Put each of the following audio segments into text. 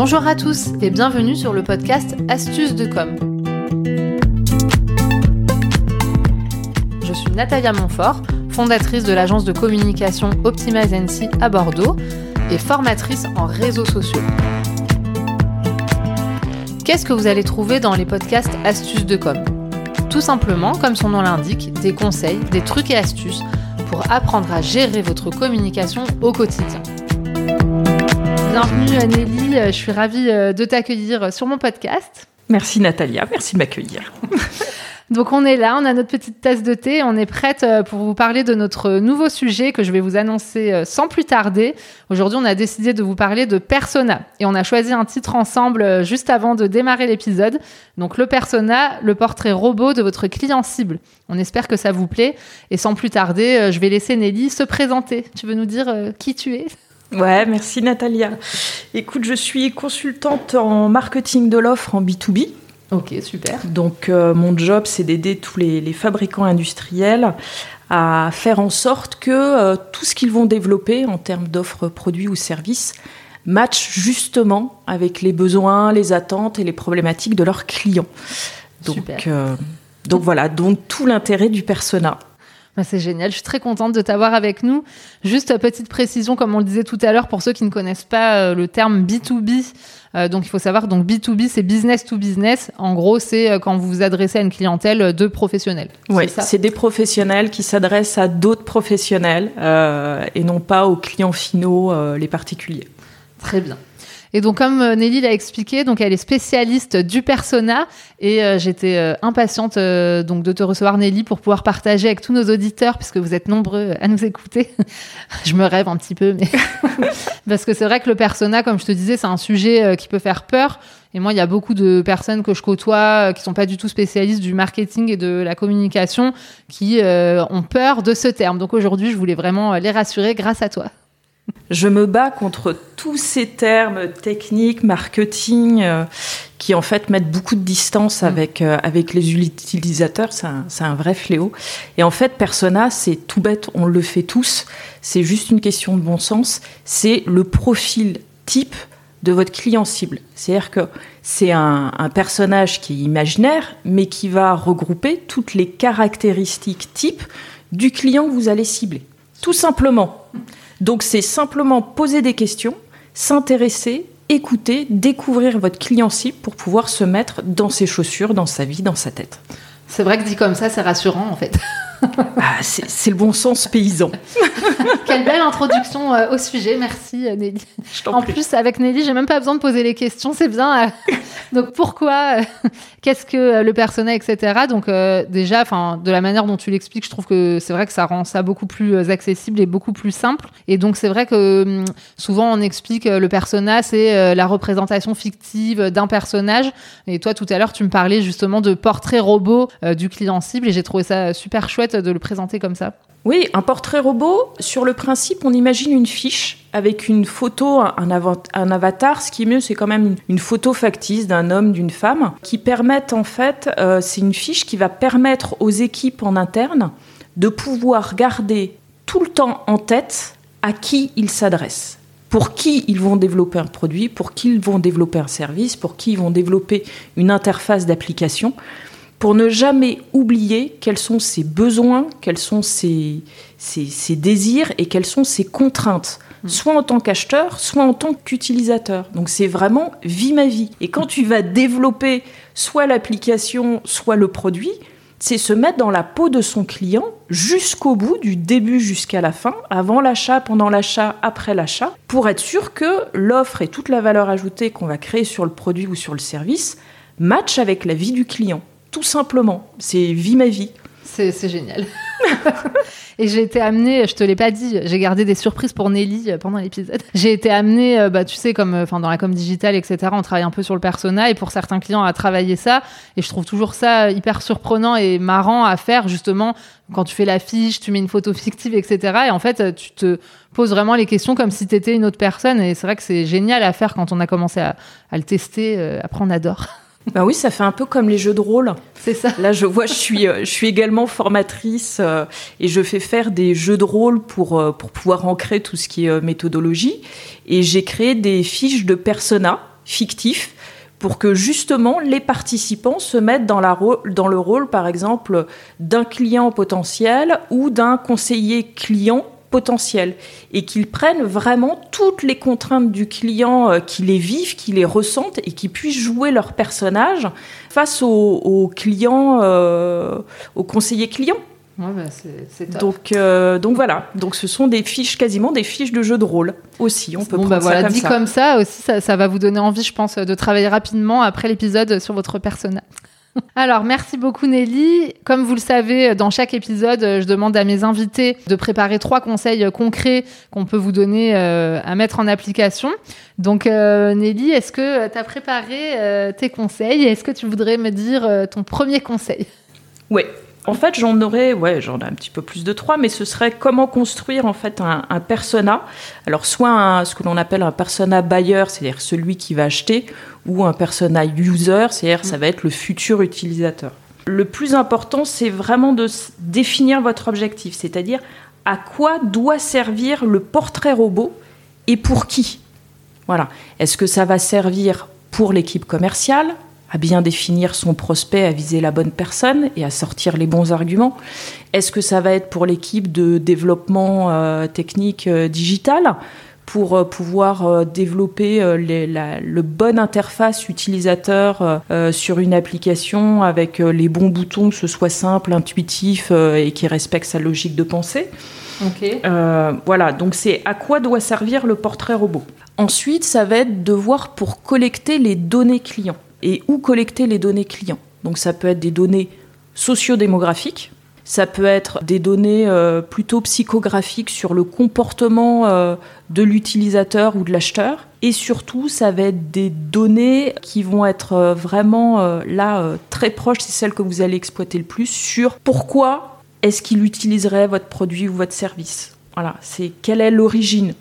Bonjour à tous et bienvenue sur le podcast Astuces de com. Je suis Natalia Montfort, fondatrice de l'agence de communication Optimize NC à Bordeaux et formatrice en réseaux sociaux. Qu'est-ce que vous allez trouver dans les podcasts Astuces de com? Tout simplement, comme son nom l'indique, des conseils, des trucs et astuces pour apprendre à gérer votre communication au quotidien. Bienvenue Nelly, je suis ravie euh, de t'accueillir sur mon podcast. Merci Natalia, merci de m'accueillir. Donc on est là, on a notre petite tasse de thé, on est prête euh, pour vous parler de notre nouveau sujet que je vais vous annoncer euh, sans plus tarder. Aujourd'hui, on a décidé de vous parler de persona et on a choisi un titre ensemble juste avant de démarrer l'épisode. Donc le persona, le portrait robot de votre client cible. On espère que ça vous plaît et sans plus tarder, je vais laisser Nelly se présenter. Tu veux nous dire qui tu es? Ouais, merci Natalia. Écoute, je suis consultante en marketing de l'offre en B2B. Ok, super. Donc euh, mon job, c'est d'aider tous les, fabricants industriels à faire en sorte que euh, tout ce qu'ils vont développer en termes d'offres produits ou services match justement avec les besoins, les attentes et les problématiques de leurs clients. Donc, euh, donc voilà, donc tout l'intérêt du persona. Bah, c'est génial, je suis très contente de t'avoir avec nous. Juste petite précision, comme on le disait tout à l'heure, pour ceux qui ne connaissent pas euh, le terme B2B, euh, donc il faut savoir, donc B2B, c'est business to business. En gros, c'est euh, quand vous vous adressez à une clientèle de professionnels. Oui, c'est des professionnels qui s'adressent à d'autres professionnels et non pas aux clients finaux, les particuliers. Très bien. Et donc, comme euh, Nelly l'a expliqué, donc elle est spécialiste du persona et euh, j'étais euh, impatiente donc de te recevoir Nelly pour pouvoir partager avec tous nos auditeurs puisque vous êtes nombreux à nous écouter. je me rêve un petit peu, mais parce que c'est vrai que le persona, comme je te disais, c'est un sujet qui peut faire peur. Et moi, il y a beaucoup de personnes que je côtoie qui sont pas du tout spécialistes du marketing et de la communication qui ont peur de ce terme. Donc aujourd'hui, je voulais vraiment les rassurer grâce à toi. Je me bats contre tous ces termes techniques, marketing, euh, qui en fait mettent beaucoup de distance mm. avec, euh, avec les utilisateurs. C'est un, un, vrai fléau. Et en fait, persona, c'est tout bête, on le fait tous. C'est juste une question de bon sens. C'est le profil type de votre client cible. C'est-à-dire que c'est un, un, personnage qui est imaginaire, mais qui va regrouper toutes les caractéristiques types du client que vous allez cibler. Tout simplement. Donc c'est simplement poser des questions, s'intéresser, écouter, découvrir votre client cible pour pouvoir se mettre dans ses chaussures, dans sa vie, dans sa tête. C'est vrai que dit comme ça, c'est rassurant en fait. Ah, c'est le bon sens paysan. Quelle belle introduction euh, au sujet, merci euh, Nelly. En plus, avec Nelly, j'ai même pas besoin de poser les questions, c'est bien. Euh, donc pourquoi, qu'est-ce que le personnel, etc. Donc déjà, enfin, de la manière dont tu l'expliques, je trouve que c'est vrai que ça rend ça beaucoup plus accessible et beaucoup plus simple. Et donc c'est vrai que hum, souvent on explique le persona, c'est la représentation fictive d'un personnage. Et toi, tout à l'heure, tu me parlais justement de portrait robot du client cible, et j'ai trouvé ça super chouette de le présenter comme ça. Oui, un portrait robot, sur le principe, on imagine une fiche avec une photo, un, avatar. Ce qui est mieux, c'est quand même une, photo factice d'un homme, d'une femme, qui permettent en fait, euh, c'est une fiche qui va permettre aux équipes en interne de pouvoir garder tout le temps en tête à qui ils s'adressent pour qui ils vont développer un produit, pour qui ils vont développer un service, pour qui ils vont développer une interface d'application pour ne jamais oublier quels sont ses besoins, quels sont ses, ses, désirs et quelles sont ses contraintes, hmm. soit en tant qu'acheteur, soit en tant qu'utilisateur. Donc c'est vraiment vie ma vie. Et quand tu vas développer soit l'application, soit le produit, c'est se mettre dans la peau de son client jusqu'au bout, du début jusqu'à la fin, avant l'achat, pendant l'achat, après l'achat, pour être sûr que l'offre et toute la valeur ajoutée qu'on va créer sur le produit ou sur le service matchent avec la vie du client tout simplement. C'est vie ma vie. C'est génial. et j'ai été amenée, je te l'ai pas dit, j'ai gardé des surprises pour Nelly euh, pendant l'épisode. J'ai été amenée, euh, bah, tu sais, comme euh, enfin dans la com digitale, etc., on travaille un peu sur le persona et pour certains clients à travailler ça. Et je trouve toujours ça hyper surprenant et marrant à faire, justement, quand tu fais l'affiche, tu mets une photo fictive, etc. Et en fait, tu te poses vraiment les questions comme si tu étais une autre personne. Et c'est vrai que c'est génial à faire quand on a commencé à, à le tester. Après, on adore. Ben oui, ça fait un peu comme les jeux de rôle. C'est ça. Là, je vois, je suis, euh, je suis également formatrice euh, et je fais faire des jeux de rôle pour, euh, pour pouvoir ancrer tout ce qui est méthodologie. Et j'ai créé des fiches de persona fictif pour que justement les participants se mettent dans, la dans le rôle, par exemple, d'un client potentiel ou d'un conseiller client potentiel et qu'ils prennent vraiment toutes les contraintes du client, euh, qu'ils les vivent, qu'ils les ressentent et qu'ils puissent jouer leur personnage face aux, clients, euh, aux conseillers clients. Ouais, bah donc, euh, donc voilà. Donc ce sont des fiches, quasiment des fiches de jeu de rôle aussi. On peut bon, bah voilà, dit comme ça aussi, ça, ça, va vous donner envie, je pense, de travailler rapidement après l'épisode sur votre personnage. Alors, merci beaucoup Nelly. Comme vous le savez, dans chaque épisode, je demande à mes invités de préparer trois conseils concrets qu'on peut vous donner euh, à mettre en application. Donc, euh, Nelly, est-ce que tu as préparé euh, tes conseils? Est-ce que tu voudrais me dire ton premier conseil? Oui. En fait, j'en aurais, ouais, j'en ai un petit peu plus de trois, mais ce serait comment construire en fait un, persona. Alors, soit ce que l'on appelle un persona buyer, c'est-à-dire celui qui va acheter, ou un persona user, c'est-à-dire ça va être le futur utilisateur. Le plus important, c'est vraiment de définir votre objectif, c'est-à-dire à quoi doit servir le portrait robot et pour qui. Voilà. Est-ce que ça va servir pour l'équipe commerciale, à bien définir son prospect, à viser la bonne personne et à sortir les bons arguments. Est-ce que ça va être pour l'équipe de développement euh, technique euh, digital pour euh, pouvoir développer la le bonne interface utilisateur sur une application avec les bons boutons, que ce soit simple, intuitif et qui respecte sa logique de pensée? Voilà, donc c'est à quoi doit servir le portrait robot? Ensuite, ça va être de voir pour collecter les données clients et où collecter les données clients. Donc ça peut être des données sociodémographiques, ça peut être des données euh, plutôt psychographiques sur le comportement euh, de l'utilisateur ou de l'acheteur. Et surtout, ça va être des données qui vont être euh, vraiment là très proches, c'est celles que vous allez exploiter le plus, sur pourquoi est-ce qu'il utiliserait votre produit ou votre service. Voilà, c'est quelle est l'origine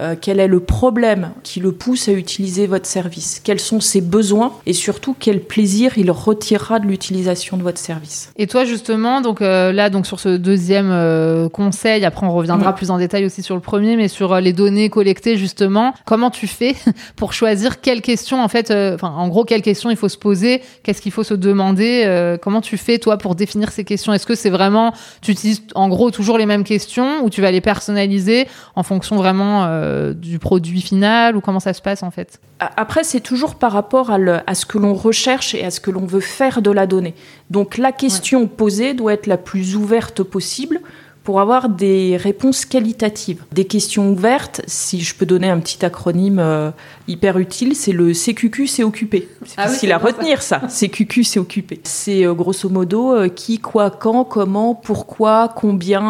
euh, quel est le problème qui le pousse à utiliser votre service, quels sont ses besoins? Et surtout quel plaisir il retirera de l'utilisation de votre service? Et toi justement, donc euh, là donc sur ce deuxième euh, conseil, après on reviendra plus en détail aussi sur le premier, mais sur les données collectées justement, comment tu fais pour choisir quelles questions en fait, enfin en gros quelles questions il faut se poser, qu'est-ce qu'il faut se demander, comment tu fais toi pour définir ces questions? Est-ce que c'est vraiment tu utilises en gros toujours les mêmes questions ou tu vas les personnaliser en fonction vraiment euh, du produit final ou comment ça se passe en fait? Après, c'est toujours par rapport à, ce que l'on recherche et à ce que l'on veut faire de la donnée. Donc la question posée doit être la plus ouverte possible pour avoir des réponses qualitatives. Des questions ouvertes, si je peux donner un petit acronyme euh, hyper utile, c'est le CQQ, c'est occupé. C'est ah facile à retenir ça, CQQ, c'est occupé. C'est euh, grosso modo euh, qui, quoi, quand, comment, pourquoi, combien,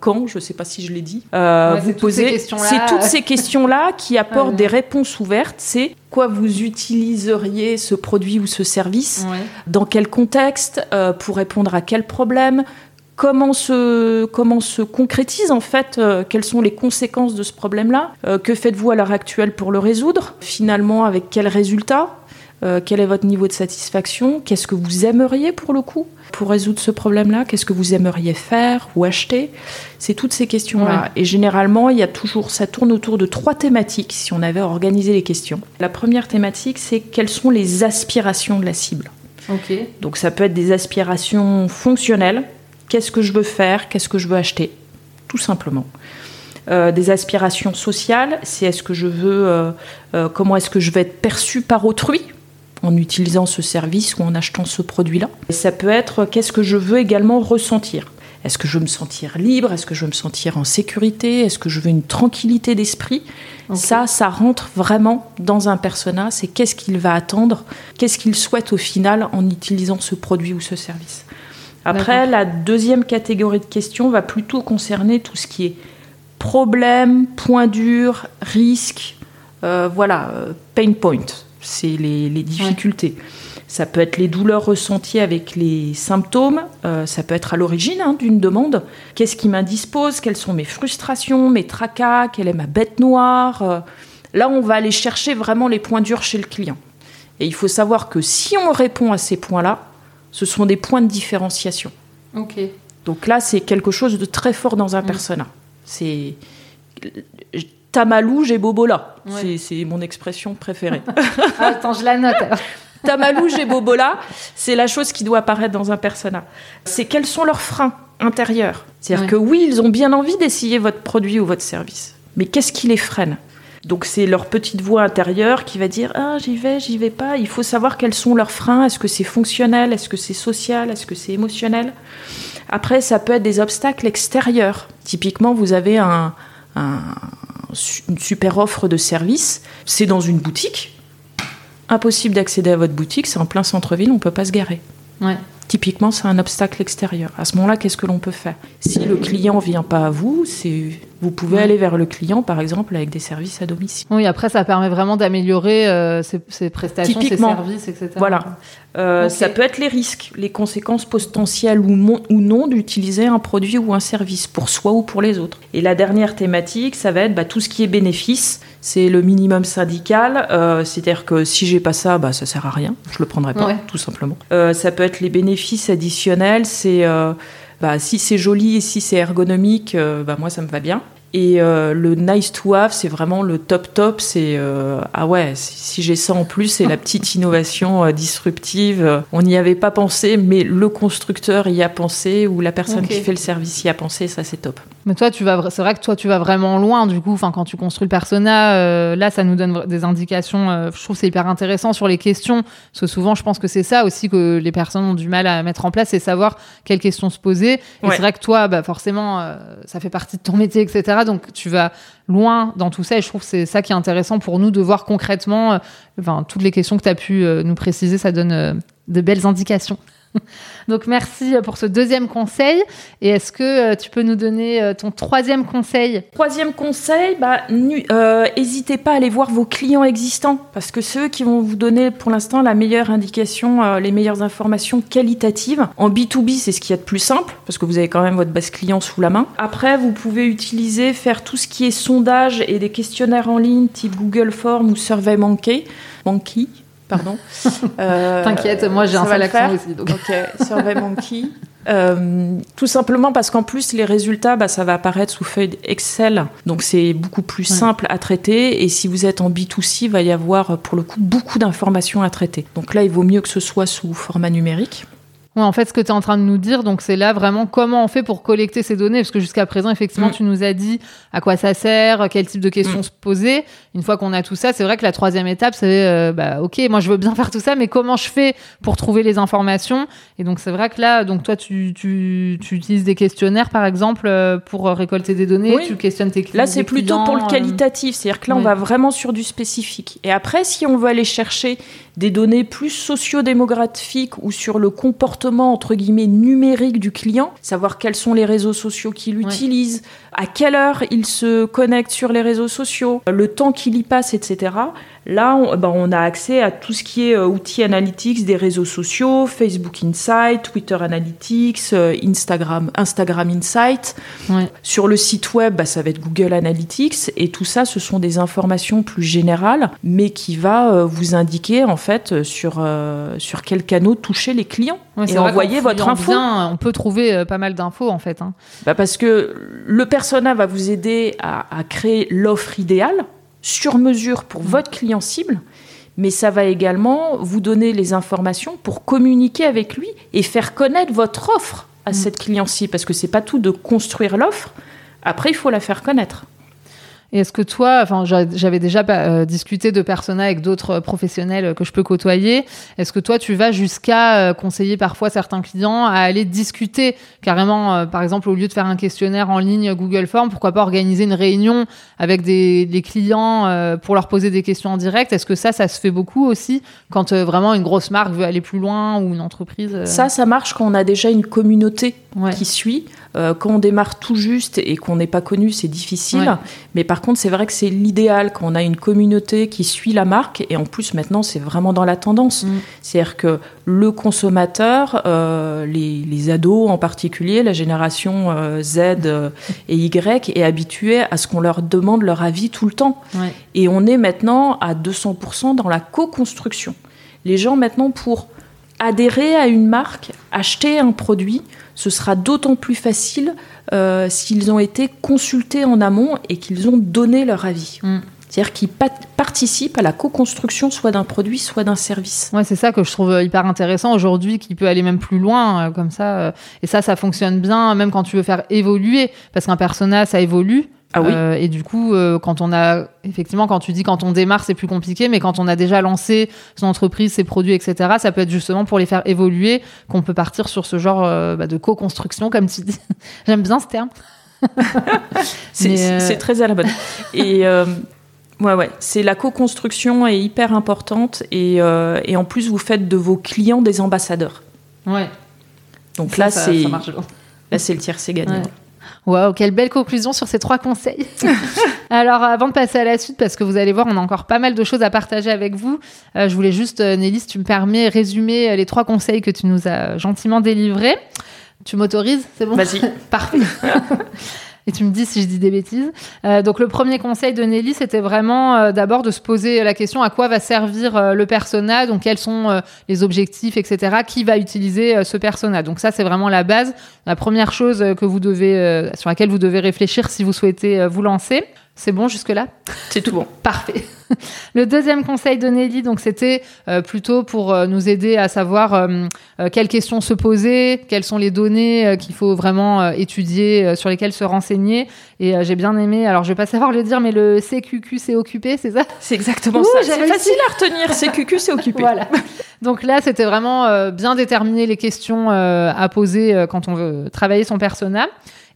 quand, je ne sais pas si je l'ai dit. vous posez. C'est toutes ces questions-là qui apportent des réponses ouvertes. C'est quoi vous utiliseriez ce produit ou ce service, dans quel contexte, pour répondre à quel problème, comment se, comment se concrétise en fait, euh, quelles sont les conséquences de ce problème-là, euh, que faites-vous à l'heure actuelle pour le résoudre, finalement avec quels résultats, euh, quel est votre niveau de satisfaction, qu'est-ce que vous aimeriez pour le coup pour résoudre ce problème-là, qu'est-ce que vous aimeriez faire ou acheter, c'est toutes ces questions-là. Et généralement, il y a toujours, ça tourne autour de trois thématiques si on avait organisé les questions. La première thématique, c'est quelles sont les aspirations de la cible. Donc ça peut être des aspirations fonctionnelles, Qu'est-ce que je veux faire? Qu'est-ce que je veux acheter? Tout simplement. Euh, des aspirations sociales, c'est est-ce que je veux, euh, euh, comment est-ce que je vais être perçu par autrui en utilisant ce service ou en achetant ce produit-là? Et ça peut être qu'est-ce que je veux également ressentir? Est-ce que je veux me sentir libre? Est-ce que je veux me sentir en sécurité? Est-ce que je veux une tranquillité d'esprit? Ça, ça rentre vraiment dans un persona. C'est qu'est-ce qu'il va attendre? Qu'est-ce qu'il souhaite au final en utilisant ce produit ou ce service? Après, la deuxième catégorie de questions va plutôt concerner tout ce qui est problème, point dur, risque, euh, voilà, euh, pain point, c'est les, difficultés. Ça peut être les douleurs ressenties avec les symptômes, euh, ça peut être à l'origine hein, d'une demande. Qu'est-ce qui m'indispose? Quelles sont mes frustrations, mes tracas? Quelle est ma bête noire? Là, on va aller chercher vraiment les points durs chez le client. Et il faut savoir que si on répond à ces points-là, ce sont des points de différenciation. Ok. Donc là, c'est quelque chose de très fort dans un mm. persona. C'est Tamalouge et Bobola. C'est mon expression préférée. Ah, attends, je la note. Tamalouge et Bobola, c'est la chose qui doit apparaître dans un persona. C'est quels sont leurs freins intérieurs. C'est-à-dire que oui, ils ont bien envie d'essayer votre produit ou votre service. Mais qu'est-ce qui les freine? Donc c'est leur petite voix intérieure qui va dire ah j'y vais, j'y vais pas. Il faut savoir quels sont leurs freins. Est-ce que c'est fonctionnel? Est-ce que c'est social? Est-ce que c'est émotionnel? Après ça peut être des obstacles extérieurs. Typiquement vous avez un, une super offre de service. C'est dans une boutique. Impossible d'accéder à votre boutique. C'est en plein centre-ville. On peut pas se garer. Ouais. Typiquement, c'est un obstacle extérieur. À ce moment-là, qu'est-ce que l'on peut faire? Si le client vient pas à vous, c'est vous pouvez aller vers le client, par exemple, avec des services à domicile. Oui, après, ça permet vraiment d'améliorer euh, ses, prestations, ses services, etc. Voilà. Euh, ça peut être les risques, les conséquences potentielles ou, ou non d'utiliser un produit ou un service pour soi ou pour les autres. Et la dernière thématique, ça va être bah, tout ce qui est bénéfice. C'est le minimum syndical, euh, c'est-à-dire que si j'ai pas ça, bah, ça sert à rien. Je le prendrai pas, tout simplement. ça peut être les bénéfices additionnels, c'est bah, si c'est joli et si c'est ergonomique, euh, bah, moi ça me va bien. Et euh, le nice to have, c'est vraiment le top top. C'est euh, ah ouais, si, j'ai ça en plus, c'est la petite innovation disruptive. On n'y avait pas pensé, mais le constructeur y a pensé ou la personne qui fait le service y a pensé. Ça, c'est top. Mais toi, tu vas, c'est vrai que toi, tu vas vraiment loin, du coup. Enfin, quand tu construis le persona, euh, là, ça nous donne des indications. Euh, je trouve c'est hyper intéressant sur les questions, parce que souvent, je pense que c'est ça aussi que les personnes ont du mal à mettre en place, c'est savoir quelles questions se poser. Et c'est vrai que toi, bah, forcément, euh, ça fait partie de ton métier, etc. Donc, tu vas loin dans tout ça. Et je trouve que c'est ça qui est intéressant pour nous de voir concrètement, enfin, toutes les questions que tu as pu nous préciser, ça donne de belles indications. Donc merci pour ce deuxième conseil. Et est-ce que euh, tu peux nous donner euh, ton troisième conseil? Troisième conseil, bah, n'hésitez euh, pas à aller voir vos clients existants parce que ceux qui vont vous donner pour l'instant la meilleure indication, les meilleures informations qualitatives. En B2B, c'est ce qu'il y a de plus simple parce que vous avez quand même votre base client sous la main. Après, vous pouvez utiliser, faire tout ce qui est sondage et des questionnaires en ligne type Google Form ou SurveyMonkey. Monkey, pardon. Euh, T'inquiète, moi j'ai un seul accent aussi. Donc. Ok, Survey Monkey. Euh, tout simplement parce qu'en plus les résultats, bah, ça va apparaître sous feuille Excel, donc c'est beaucoup plus simple à traiter. Et si vous êtes en B2C, il va y avoir pour le coup beaucoup d'informations à traiter. Donc là, il vaut mieux que ce soit sous format numérique en fait, ce que tu es en train de nous dire, donc c'est là vraiment comment on fait pour collecter ces données, parce que jusqu'à présent, effectivement, mm. tu nous as dit à quoi ça sert, quel type de questions mm. se poser. Une fois qu'on a tout ça, c'est vrai que la troisième étape, c'est euh, bah, ok, moi je veux bien faire tout ça, mais comment je fais pour trouver les informations? Et donc c'est vrai que là, donc toi, tu, tu, utilises des questionnaires, par exemple, euh, pour récolter des données, tu questionnes tes clients. Là, c'est plutôt pour le euh, qualitatif, c'est-à-dire que là, on va vraiment sur du spécifique. Et après, si on veut aller chercher des données plus sociodémographiques ou sur le comportement entre guillemets numérique du client, savoir quels sont les réseaux sociaux qu'il utilise, à quelle heure il se connecte sur les réseaux sociaux, le temps qu'il y passe, etc. Là, on, ben, on, a accès à tout ce qui est euh, outils analytics des réseaux sociaux, Facebook Insight, Twitter Analytics, euh, Instagram, Instagram Insight. Sur le site web, ben, ça va être Google Analytics. Et tout ça, ce sont des informations plus générales, mais qui va euh, vous indiquer en fait sur, sur quel canot toucher les clients et envoyer votre info. on peut trouver pas mal d'infos en fait. Hein. Bah parce que le persona va vous aider à, à créer l'offre idéale sur mesure pour mm. votre client cible, mais ça va également vous donner les informations pour communiquer avec lui et faire connaître votre offre à mm. cette client cible, parce que c'est pas tout de construire l'offre. Après, il faut la faire connaître. Et est-ce que toi, enfin, j'avais déjà euh, discuté de persona avec d'autres professionnels que je peux côtoyer. Est-ce que toi, tu vas jusqu'à euh, conseiller parfois certains clients à aller discuter carrément, euh, par exemple, au lieu de faire un questionnaire en ligne Google Form, pourquoi pas organiser une réunion avec des, des clients pour leur poser des questions en direct? Est-ce que ça, ça se fait beaucoup aussi quand vraiment une grosse marque veut aller plus loin ou une entreprise Ça, ça marche quand on a déjà une communauté qui suit. Euh, quand on démarre tout juste et qu'on n'est pas connu, c'est difficile. Mais par contre, c'est vrai que c'est l'idéal quand on a une communauté qui suit la marque. Et en plus, maintenant, c'est vraiment dans la tendance. Mm. C'est-à-dire que le consommateur, euh, les, ados en particulier, la génération euh, Z et Y, est habitué à ce qu'on leur demande leur avis tout le temps. Et on est maintenant à 200% dans la co-construction. Les gens, maintenant, pour adhérer à une marque, acheter un produit, ce sera d'autant plus facile euh, s'ils ont été consultés en amont et qu'ils ont donné leur avis. Mm. C'est-à-dire qu'ils participent à la co-construction soit d'un produit, soit d'un service. Ouais, c'est ça que je trouve hyper intéressant aujourd'hui, qui peut aller même plus loin, euh, comme ça. Euh, et ça, ça fonctionne bien, même quand tu veux faire évoluer, parce qu'un personnage, ça évolue. Ah oui. Euh, et du coup, quand on a, effectivement, quand tu dis quand on démarre, c'est plus compliqué, mais quand on a déjà lancé son entreprise, ses produits, etc., ça peut être justement pour les faire évoluer qu'on peut partir sur ce genre bah, de co-construction, comme tu dis. J'aime bien ce terme. c'est très à la bonne. Et Ouais, ouais. C'est la co-construction est hyper importante et, euh, et, en plus vous faites de vos clients des ambassadeurs. Ouais. Donc là c'est là c'est le tiers c'est gagnant. Waouh, quelle belle conclusion sur ces trois conseils. Alors, avant de passer à la suite, parce que vous allez voir, on a encore pas mal de choses à partager avec vous, euh, je voulais juste, euh, Nelly, si tu me permets, résumer les trois conseils que tu nous as gentiment délivrés. Tu m'autorises C'est bon? Vas-y. Parfait et tu me dis si je dis des bêtises. Euh, donc le premier conseil de Nelly, c'était vraiment euh, d'abord de se poser la question à quoi va servir euh, le persona, donc quels sont les objectifs, etc. Qui va utiliser ce persona? Donc ça, c'est vraiment la base, la première chose que vous devez, sur laquelle vous devez réfléchir si vous souhaitez vous lancer. C'est bon jusque-là? C'est tout bon. Parfait. Le deuxième conseil de Nelly, donc c'était euh, plutôt pour euh, nous aider à savoir euh, quelles questions se poser, quelles sont les données qu'il faut vraiment étudier, sur lesquelles se renseigner. Et j'ai bien aimé, alors je vais pas savoir le dire, mais le CQQ c'est occupé, c'est ça? C'est exactement ça. C'est facile à retenir. CQQ c'est occupé. voilà. Donc là, c'était vraiment bien déterminer les questions à poser quand on veut travailler son persona.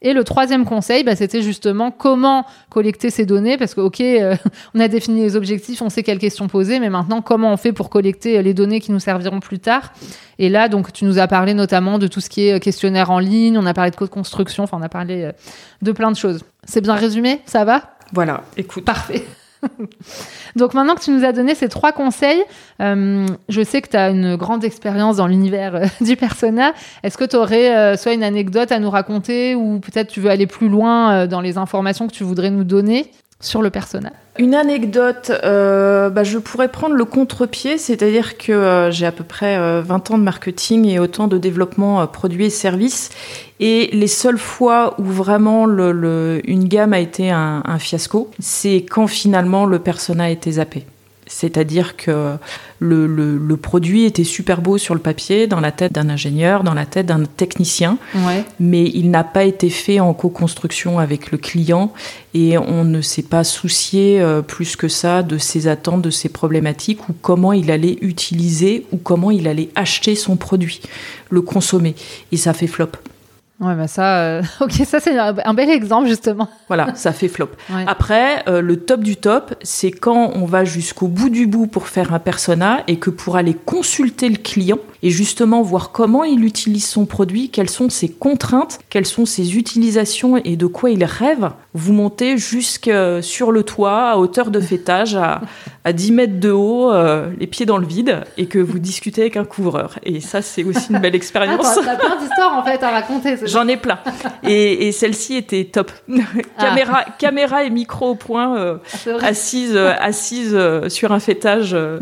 Et le troisième conseil, bah, c'était justement comment collecter ces données, parce que ok, euh, on a défini les objectifs, on sait quelles questions poser, mais maintenant comment on fait pour collecter les données qui nous serviront plus tard? Et là, donc, tu nous as parlé notamment de tout ce qui est questionnaire en ligne, on a parlé de code construction, enfin, on a parlé euh, de plein de choses. C'est bien résumé? Ça va? Voilà, écoute. Parfait. Donc maintenant que tu nous as donné ces trois conseils, euh, je sais que tu as une grande expérience dans l'univers euh, du persona. Est-ce que tu aurais euh, soit une anecdote à nous raconter ou peut-être tu veux aller plus loin dans les informations que tu voudrais nous donner? Sur le personnage Une anecdote, euh, bah, je pourrais prendre le contre-pied, c'est-à-dire que euh, j'ai à peu près 20 euh, ans de marketing et autant de développement produits et services. Et les seules fois où vraiment une gamme a été un, un fiasco, c'est quand finalement le persona a été zappé. C'est-à-dire que le, produit était super beau sur le papier, dans la tête d'un ingénieur, dans la tête d'un technicien, mais il n'a pas été fait en co-construction avec le client et on ne s'est pas soucié euh, plus que ça de ses attentes, de ses problématiques ou comment il allait utiliser ou comment il allait acheter son produit, le consommer. Et ça fait flop. Ouais, bah ça, euh, ok, ça c'est un bel exemple justement. Voilà, ça fait flop. Après, euh, le top du top, c'est quand on va jusqu'au bout du bout pour faire un persona et que pour aller consulter le client et justement voir comment il utilise son produit, quelles sont ses contraintes, quelles sont ses utilisations et de quoi il rêve, vous montez jusque sur le toit à hauteur de fêtage, à, à 10 mètres de haut, euh, les pieds dans le vide, et que vous discutez avec un couvreur. Et ça, c'est aussi une belle expérience. Ah, T'as plein d'histoires en fait à raconter. J'en ai plein. Et, et celle-ci était top. Ah. caméra, caméra et micro au point, euh, assise, euh, assise sur un fêtage de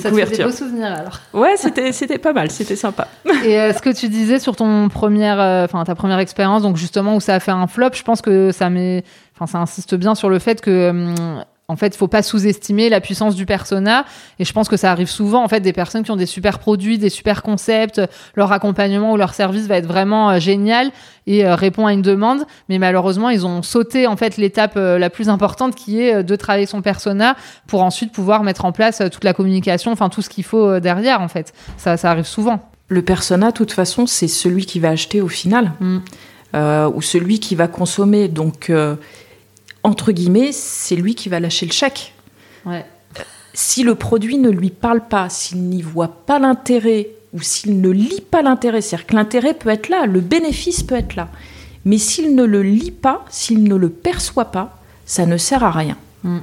ça couverture. Ça des beaux souvenirs alors. Ouais, c'était c'était pas mal, c'était sympa. et ce que tu disais sur ton première, enfin ta première expérience, donc justement où ça a fait un flop, je pense que ça met, enfin ça insiste bien sur le fait que hum, en fait, il faut pas sous-estimer la puissance du persona. Et je pense que ça arrive souvent, en fait, des personnes qui ont des super produits, des super concepts, leur accompagnement ou leur service va être vraiment euh, génial et euh, répond à une demande. Mais malheureusement, ils ont sauté, en fait, l'étape euh, la plus importante qui est de travailler son persona pour ensuite pouvoir mettre en place toute la communication, enfin, tout ce qu'il faut derrière, en fait. Ça, ça arrive souvent. Le persona, de toute façon, c'est celui qui va acheter au final. Mm. ou celui qui va consommer. Donc, entre guillemets, c'est lui qui va lâcher le chèque. Si le produit ne lui parle pas, s'il n'y voit pas l'intérêt ou s'il ne lit pas l'intérêt, c'est-à-dire que l'intérêt peut être là, le bénéfice peut être là, mais s'il ne le lit pas, s'il ne le perçoit pas, ça ne sert à rien. Mm.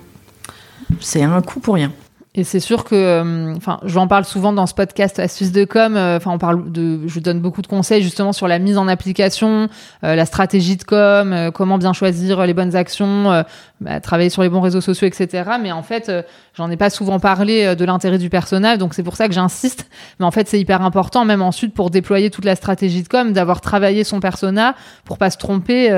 C'est un coup pour rien. Et c'est sûr que, euh, enfin, je en parle souvent dans ce podcast Astuces de com. Euh, enfin, on parle de, je donne beaucoup de conseils justement sur la mise en application, euh, la stratégie de com, comment bien choisir les bonnes actions, bah, travailler sur les bons réseaux sociaux, etc. Mais en fait, j'en ai pas souvent parlé de l'intérêt du personnel, donc c'est pour ça que j'insiste. Mais en fait, c'est hyper important, même ensuite pour déployer toute la stratégie de com, d'avoir travaillé son persona pour pas se tromper,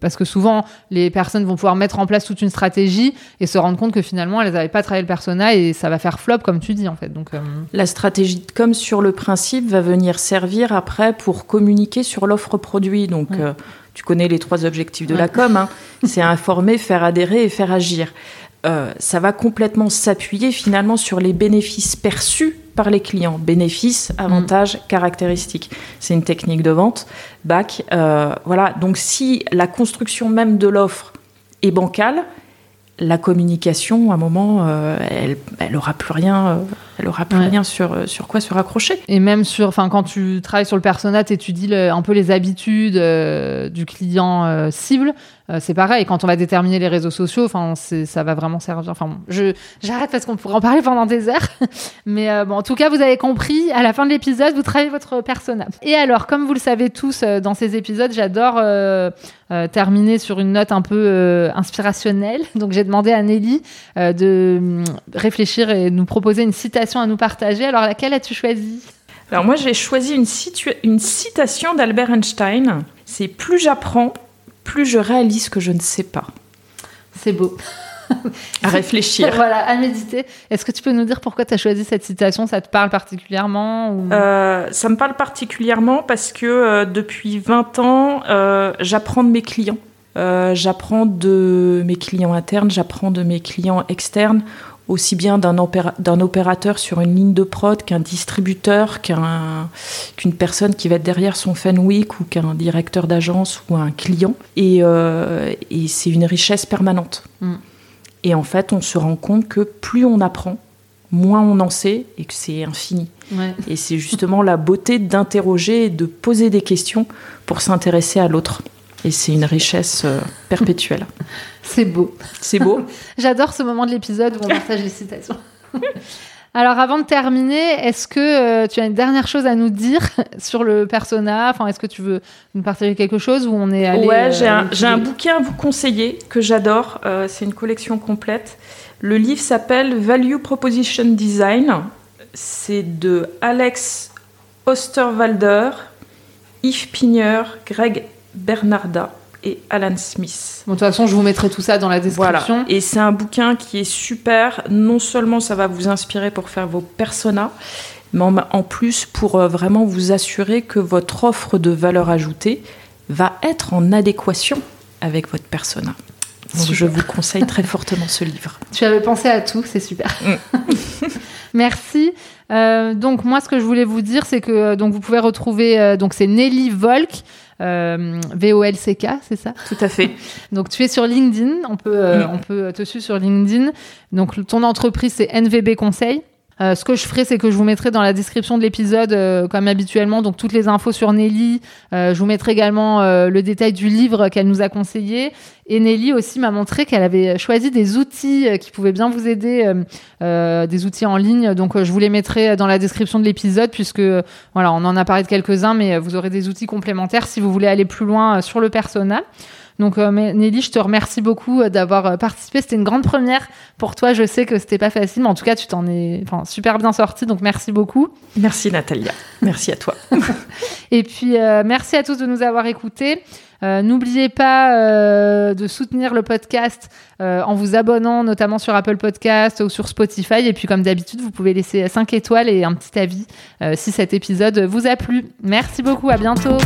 parce que souvent les personnes vont pouvoir mettre en place toute une stratégie et se rendre compte que finalement elles n'avaient pas travaillé le et ça va faire flop comme tu dis en fait. Donc euh, la stratégie de com sur le principe va venir servir après pour communiquer sur l'offre produit. Donc euh, tu connais les trois objectifs de la com, hein. c'est informer, faire adhérer et faire agir. Euh, ça va complètement s'appuyer finalement sur les bénéfices perçus par les clients. Bénéfices, avantages, caractéristiques. C'est une technique de vente. Bac. voilà. Donc si la construction même de l'offre est bancale, la communication, à un moment, euh, elle, elle aura plus rien, euh, elle aura plus rien sur, euh, sur quoi se raccrocher. Et même sur, enfin, quand tu travailles sur le persona, tu étudies un peu les habitudes du client cible. C'est pareil, quand on va déterminer les réseaux sociaux, ça va vraiment servir. Enfin, je j'arrête parce qu'on pourrait en parler pendant des heures. Mais bon, en tout cas, vous avez compris, à la fin de l'épisode, vous travaillez votre persona. Et alors, comme vous le savez tous dans ces épisodes, j'adore terminer sur une note un peu inspirationnelle. Donc, j'ai demandé à Nelly de hum, réfléchir et nous proposer une citation à nous partager. Alors, laquelle as-tu choisi? Alors, moi, j'ai choisi une citation d'Albert Einstein. C'est Plus j'apprends, plus je réalise que je ne sais pas. C'est beau. à réfléchir. voilà, à méditer. Est-ce que tu peux nous dire pourquoi tu as choisi cette citation? Ça te parle particulièrement euh, Ça me parle particulièrement parce que euh, depuis 20 ans, euh, j'apprends de mes clients. j'apprends de mes clients internes, j'apprends de mes clients externes aussi bien d'un opérateur sur une ligne de prod qu'un distributeur, qu'une personne qui va être derrière son Fenwick ou qu'un directeur d'agence ou un client. Et, euh, c'est une richesse permanente. Mm. Et en fait, on se rend compte que plus on apprend, moins on en sait et que c'est infini. Et c'est justement la beauté d'interroger et de poser des questions pour s'intéresser à l'autre. Et c'est une richesse euh, perpétuelle. C'est beau. C'est beau. J'adore ce moment de l'épisode où on partage les citations. Alors avant de terminer, est-ce que euh, tu as une dernière chose à nous dire sur le persona? Enfin, est-ce que tu veux nous partager quelque chose où on est allé Ouais, j'ai un, un, bouquin à vous conseiller que j'adore. Euh, c'est une collection complète. Le livre s'appelle Value Proposition Design. C'est de Alex Osterwalder, Yves Pigner, Greg Bernarda et Alan Smith. de toute façon, je vous mettrai tout ça dans la description. Voilà. Et c'est un bouquin qui est super. Non seulement ça va vous inspirer pour faire vos personas, mais en plus pour euh, vraiment vous assurer que votre offre de valeur ajoutée va être en adéquation avec votre persona. Donc je vous conseille très fortement ce livre. Tu avais pensé à tout, c'est super. Mm. Merci. Euh, donc moi, ce que je voulais vous dire, c'est que euh, donc vous pouvez retrouver donc c'est Nelly Volk euh, VOLCK, c'est ça? Tout à fait. Donc tu es sur LinkedIn, on peut, euh, on peut te suivre sur LinkedIn. Donc ton entreprise c'est NVB Conseil. Euh, ce que je ferai, c'est que je vous mettrai dans la description de l'épisode, euh, comme habituellement, donc toutes les infos sur Nelly. Euh, je vous mettrai également le détail du livre qu'elle nous a conseillé. Et Nelly aussi m'a montré qu'elle avait choisi des outils qui pouvaient bien vous aider, des outils en ligne. Donc je vous les mettrai dans la description de l'épisode, puisque voilà, on en a parlé de quelques-uns, mais vous aurez des outils complémentaires si vous voulez aller plus loin sur le persona. Donc euh, Nelly, je te remercie beaucoup euh, d'avoir euh, participé. C'était une grande première pour toi. Je sais que c'était pas facile, mais en tout cas, tu t'en es super bien sorti. Donc merci beaucoup. Merci Natalia. Merci à toi. Et puis merci à tous de nous avoir écoutés. N'oubliez pas de soutenir le podcast en vous abonnant notamment sur Apple Podcast ou sur Spotify. Et puis comme d'habitude, vous pouvez laisser 5 étoiles et un petit avis si cet épisode vous a plu. Merci beaucoup, à bientôt.